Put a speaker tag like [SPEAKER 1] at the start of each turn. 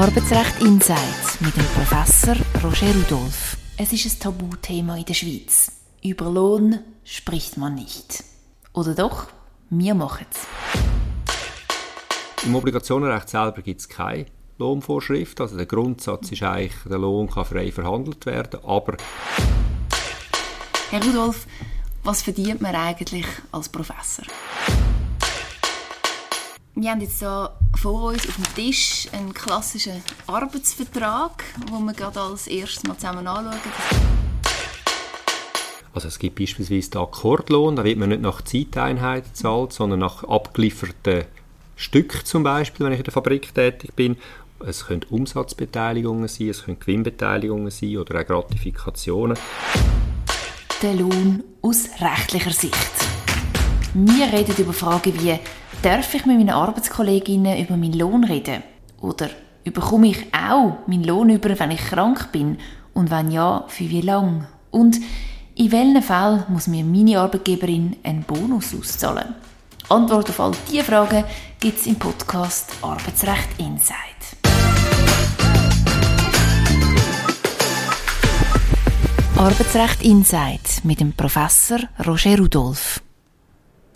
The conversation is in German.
[SPEAKER 1] Arbeitsrecht Insight mit dem Professor Roger Rudolph. Es ist ein Tabuthema in der Schweiz. Über Lohn spricht man nicht. Oder doch? Wir machen es.
[SPEAKER 2] Im Obligationenrecht selber gibt es keine Lohnvorschrift. Also der Grundsatz ist eigentlich, der Lohn kann frei verhandelt werden, aber...
[SPEAKER 1] Herr Rudolph, was verdient man eigentlich als Professor? Wir haben jetzt hier vor uns auf dem Tisch einen klassischen Arbeitsvertrag, den wir gerade als erstes mal zusammen anschauen.
[SPEAKER 2] Also es gibt beispielsweise den Akkordlohn, da wird man nicht nach Zeiteinheit gezahlt, sondern nach abgelieferten Stück zum Beispiel, wenn ich in der Fabrik tätig bin. Es können Umsatzbeteiligungen sein, es können Gewinnbeteiligungen sein oder auch Gratifikationen.
[SPEAKER 1] Der Lohn aus rechtlicher Sicht. Wir reden über Fragen wie Darf ich mit meinen Arbeitskolleginnen über meinen Lohn reden? Oder bekomme ich auch meinen Lohn über, wenn ich krank bin? Und wenn ja, für wie lang? Und in welchen Fällen muss mir meine Arbeitgeberin einen Bonus auszahlen? Antwort auf all diese Fragen gibt es im Podcast Arbeitsrecht Insight. Arbeitsrecht Insight mit dem Professor Roger Rudolph.